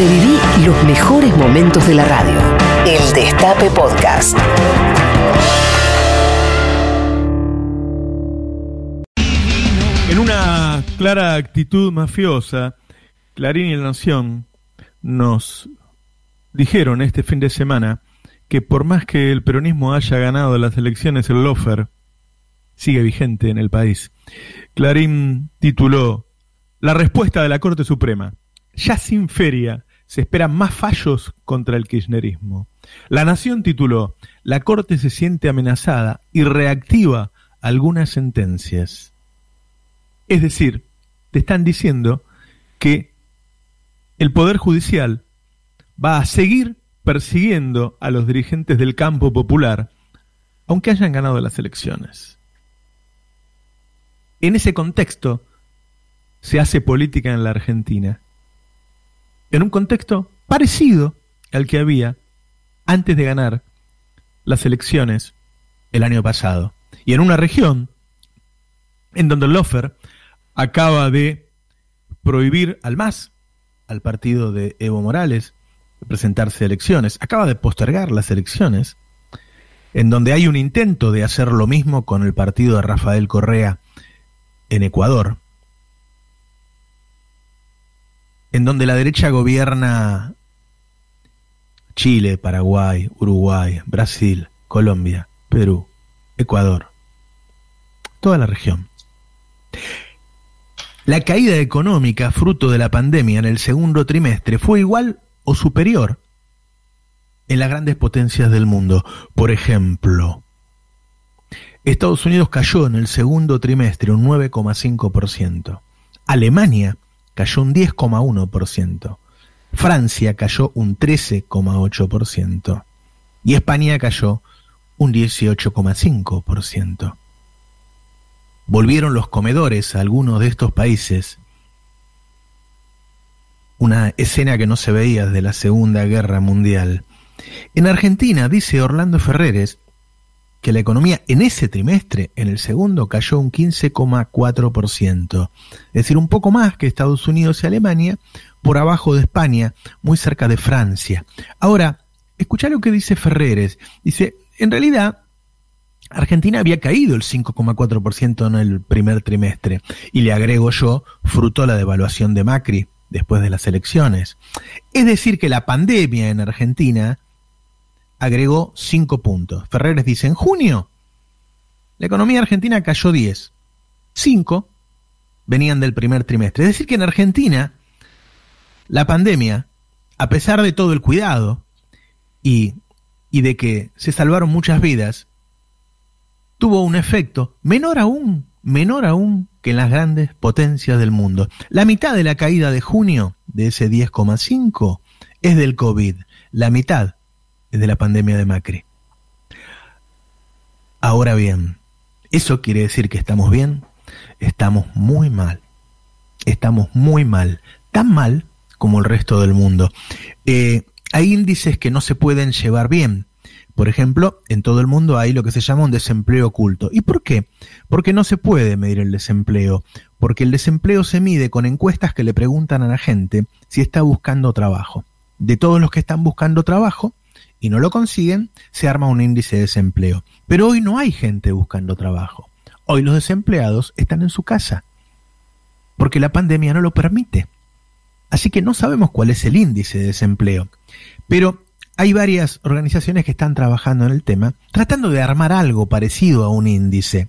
Reviví los mejores momentos de la radio. El Destape Podcast. En una clara actitud mafiosa, Clarín y La Nación nos dijeron este fin de semana que por más que el peronismo haya ganado las elecciones, el lofer sigue vigente en el país. Clarín tituló La respuesta de la Corte Suprema. Ya sin feria se esperan más fallos contra el kirchnerismo. La Nación tituló La Corte se siente amenazada y reactiva algunas sentencias. Es decir, te están diciendo que el Poder Judicial va a seguir persiguiendo a los dirigentes del campo popular, aunque hayan ganado las elecciones. En ese contexto se hace política en la Argentina. En un contexto parecido al que había antes de ganar las elecciones el año pasado. Y en una región en donde Lofer acaba de prohibir al MAS, al partido de Evo Morales, presentarse a elecciones, acaba de postergar las elecciones, en donde hay un intento de hacer lo mismo con el partido de Rafael Correa en Ecuador, en donde la derecha gobierna Chile, Paraguay, Uruguay, Brasil, Colombia, Perú, Ecuador, toda la región. La caída económica fruto de la pandemia en el segundo trimestre fue igual o superior en las grandes potencias del mundo. Por ejemplo, Estados Unidos cayó en el segundo trimestre un 9,5%. Alemania cayó un 10,1%. Francia cayó un 13,8%. Y España cayó un 18,5% volvieron los comedores a algunos de estos países, una escena que no se veía desde la Segunda Guerra Mundial. En Argentina, dice Orlando Ferreres, que la economía en ese trimestre, en el segundo, cayó un 15,4%, es decir, un poco más que Estados Unidos y Alemania, por abajo de España, muy cerca de Francia. Ahora, escucha lo que dice Ferreres. Dice, en realidad, Argentina había caído el 5,4% en el primer trimestre y le agrego yo fruto la devaluación de Macri después de las elecciones. Es decir, que la pandemia en Argentina agregó 5 puntos. Ferreres dice, en junio la economía argentina cayó 10. 5 venían del primer trimestre. Es decir, que en Argentina la pandemia, a pesar de todo el cuidado y, y de que se salvaron muchas vidas, tuvo un efecto menor aún, menor aún que en las grandes potencias del mundo. La mitad de la caída de junio de ese 10,5 es del COVID, la mitad de la pandemia de Macri. Ahora bien, ¿eso quiere decir que estamos bien? Estamos muy mal. Estamos muy mal. Tan mal como el resto del mundo. Eh, hay índices que no se pueden llevar bien. Por ejemplo, en todo el mundo hay lo que se llama un desempleo oculto. ¿Y por qué? Porque no se puede medir el desempleo, porque el desempleo se mide con encuestas que le preguntan a la gente si está buscando trabajo. De todos los que están buscando trabajo y no lo consiguen, se arma un índice de desempleo. Pero hoy no hay gente buscando trabajo. Hoy los desempleados están en su casa, porque la pandemia no lo permite. Así que no sabemos cuál es el índice de desempleo. Pero hay varias organizaciones que están trabajando en el tema, tratando de armar algo parecido a un índice.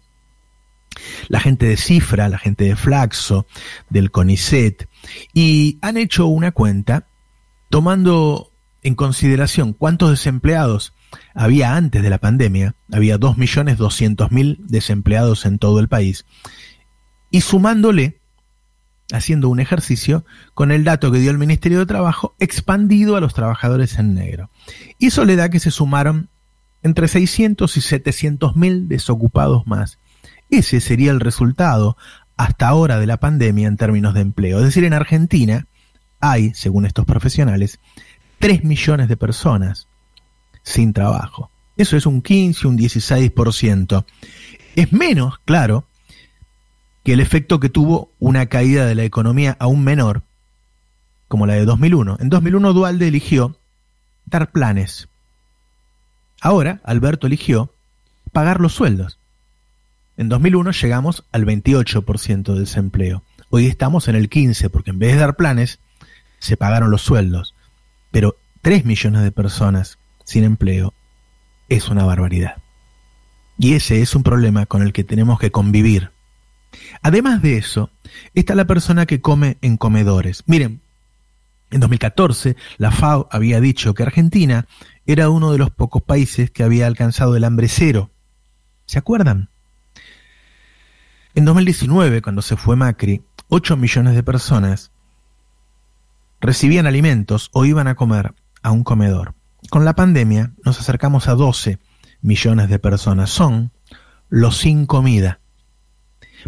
La gente de Cifra, la gente de Flaxo, del CONICET, y han hecho una cuenta tomando en consideración cuántos desempleados había antes de la pandemia, había 2.200.000 desempleados en todo el país, y sumándole haciendo un ejercicio con el dato que dio el Ministerio de Trabajo expandido a los trabajadores en negro. Y eso le da que se sumaron entre 600 y 700 mil desocupados más. Ese sería el resultado hasta ahora de la pandemia en términos de empleo. Es decir, en Argentina hay, según estos profesionales, 3 millones de personas sin trabajo. Eso es un 15, un 16%. Es menos, claro, que el efecto que tuvo una caída de la economía aún menor como la de 2001. En 2001 Dualde eligió dar planes. Ahora Alberto eligió pagar los sueldos. En 2001 llegamos al 28% de desempleo. Hoy estamos en el 15% porque en vez de dar planes, se pagaron los sueldos. Pero 3 millones de personas sin empleo es una barbaridad. Y ese es un problema con el que tenemos que convivir. Además de eso, está la persona que come en comedores. Miren, en 2014 la FAO había dicho que Argentina era uno de los pocos países que había alcanzado el hambre cero. ¿Se acuerdan? En 2019, cuando se fue Macri, 8 millones de personas recibían alimentos o iban a comer a un comedor. Con la pandemia nos acercamos a 12 millones de personas. Son los sin comida.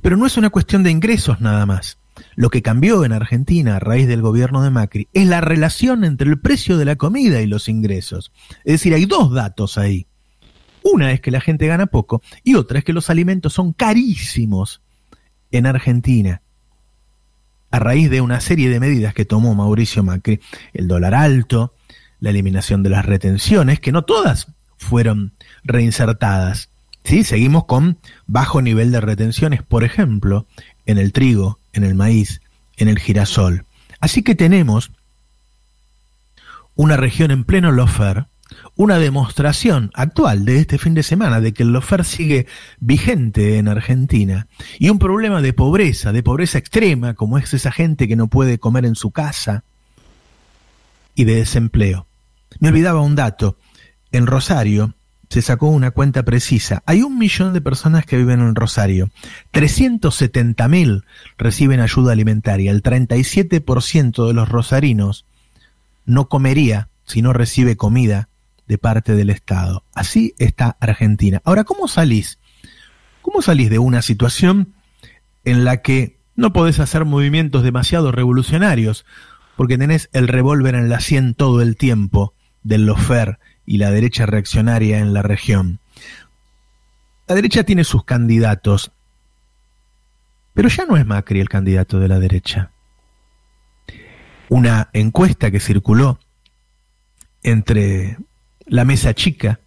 Pero no es una cuestión de ingresos nada más. Lo que cambió en Argentina a raíz del gobierno de Macri es la relación entre el precio de la comida y los ingresos. Es decir, hay dos datos ahí. Una es que la gente gana poco y otra es que los alimentos son carísimos en Argentina. A raíz de una serie de medidas que tomó Mauricio Macri, el dólar alto, la eliminación de las retenciones, que no todas fueron reinsertadas. ¿sí? Seguimos con bajo nivel de retenciones, por ejemplo, en el trigo, en el maíz, en el girasol. Así que tenemos una región en pleno lofer, una demostración actual de este fin de semana de que el lofer sigue vigente en Argentina y un problema de pobreza, de pobreza extrema, como es esa gente que no puede comer en su casa y de desempleo. Me olvidaba un dato. En Rosario, se sacó una cuenta precisa. Hay un millón de personas que viven en Rosario. 370 mil reciben ayuda alimentaria. El 37% de los rosarinos no comería si no recibe comida de parte del Estado. Así está Argentina. Ahora, ¿cómo salís? ¿Cómo salís de una situación en la que no podés hacer movimientos demasiado revolucionarios porque tenés el revólver en la sien todo el tiempo del lofer y la derecha reaccionaria en la región. La derecha tiene sus candidatos, pero ya no es Macri el candidato de la derecha. Una encuesta que circuló entre la mesa chica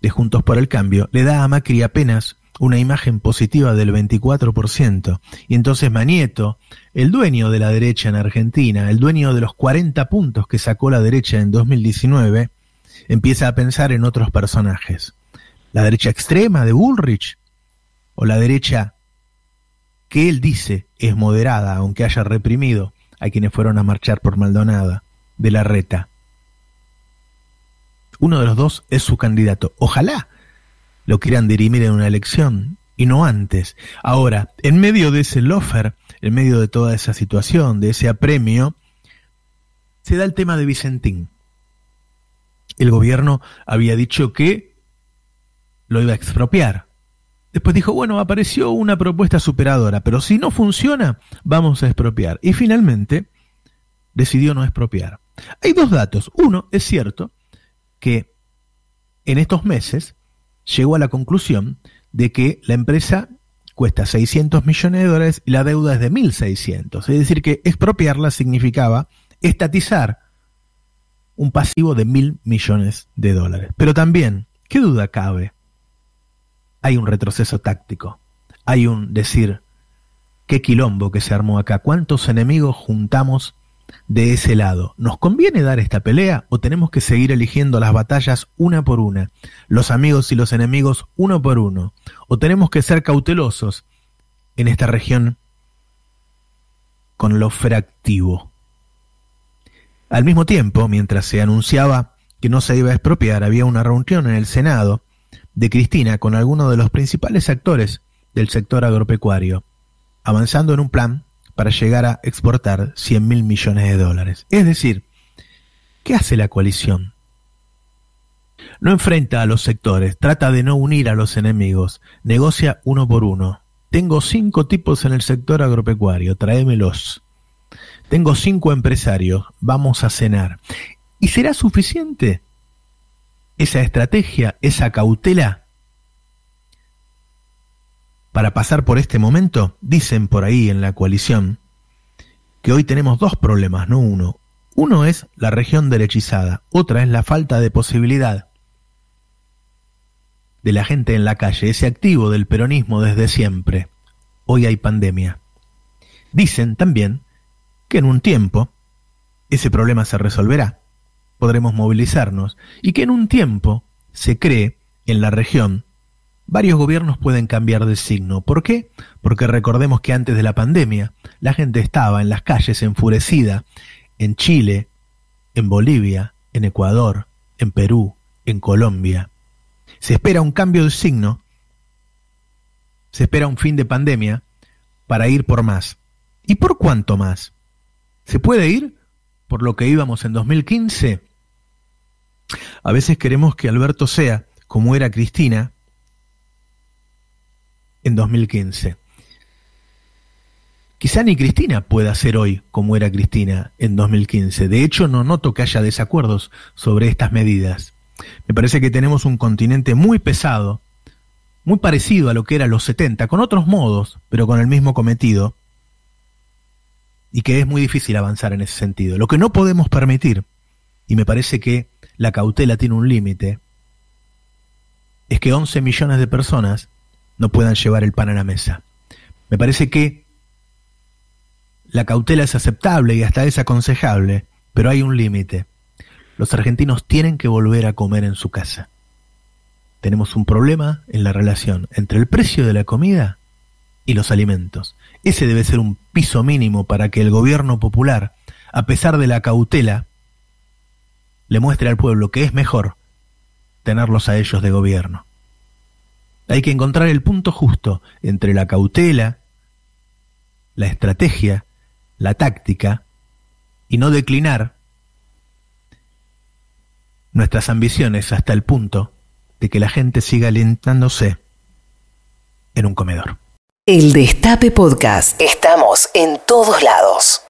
de Juntos por el Cambio le da a Macri apenas una imagen positiva del 24%. Y entonces Manieto, el dueño de la derecha en Argentina, el dueño de los 40 puntos que sacó la derecha en 2019, empieza a pensar en otros personajes. La derecha extrema de Bullrich o la derecha que él dice es moderada, aunque haya reprimido a quienes fueron a marchar por Maldonada, de la reta. Uno de los dos es su candidato. Ojalá lo quieran dirimir en una elección y no antes. Ahora, en medio de ese lofer, en medio de toda esa situación, de ese apremio, se da el tema de Vicentín el gobierno había dicho que lo iba a expropiar. Después dijo, bueno, apareció una propuesta superadora, pero si no funciona, vamos a expropiar. Y finalmente decidió no expropiar. Hay dos datos. Uno, es cierto que en estos meses llegó a la conclusión de que la empresa cuesta 600 millones de dólares y la deuda es de 1.600. Es decir, que expropiarla significaba estatizar un pasivo de mil millones de dólares. Pero también, ¿qué duda cabe? Hay un retroceso táctico. Hay un decir, qué quilombo que se armó acá. ¿Cuántos enemigos juntamos de ese lado? ¿Nos conviene dar esta pelea o tenemos que seguir eligiendo las batallas una por una? Los amigos y los enemigos uno por uno. ¿O tenemos que ser cautelosos en esta región con lo fractivo? Al mismo tiempo, mientras se anunciaba que no se iba a expropiar, había una reunión en el Senado de Cristina con algunos de los principales actores del sector agropecuario, avanzando en un plan para llegar a exportar 100 mil millones de dólares. Es decir, ¿qué hace la coalición? No enfrenta a los sectores, trata de no unir a los enemigos, negocia uno por uno. Tengo cinco tipos en el sector agropecuario, tráemelos. Tengo cinco empresarios, vamos a cenar. ¿Y será suficiente esa estrategia, esa cautela para pasar por este momento? Dicen por ahí en la coalición que hoy tenemos dos problemas, no uno. Uno es la región derechizada, otra es la falta de posibilidad de la gente en la calle, ese activo del peronismo desde siempre. Hoy hay pandemia. Dicen también que en un tiempo ese problema se resolverá, podremos movilizarnos y que en un tiempo se cree en la región varios gobiernos pueden cambiar de signo. ¿Por qué? Porque recordemos que antes de la pandemia la gente estaba en las calles enfurecida en Chile, en Bolivia, en Ecuador, en Perú, en Colombia. Se espera un cambio de signo, se espera un fin de pandemia para ir por más. ¿Y por cuánto más? ¿Se puede ir por lo que íbamos en 2015? A veces queremos que Alberto sea como era Cristina en 2015. Quizá ni Cristina pueda ser hoy como era Cristina en 2015. De hecho, no noto que haya desacuerdos sobre estas medidas. Me parece que tenemos un continente muy pesado, muy parecido a lo que era los 70, con otros modos, pero con el mismo cometido, y que es muy difícil avanzar en ese sentido. Lo que no podemos permitir, y me parece que la cautela tiene un límite, es que 11 millones de personas no puedan llevar el pan a la mesa. Me parece que la cautela es aceptable y hasta es aconsejable, pero hay un límite. Los argentinos tienen que volver a comer en su casa. Tenemos un problema en la relación entre el precio de la comida y los alimentos. Ese debe ser un piso mínimo para que el gobierno popular, a pesar de la cautela, le muestre al pueblo que es mejor tenerlos a ellos de gobierno. Hay que encontrar el punto justo entre la cautela, la estrategia, la táctica y no declinar nuestras ambiciones hasta el punto de que la gente siga alentándose en un comedor. El Destape Podcast. Estamos en todos lados.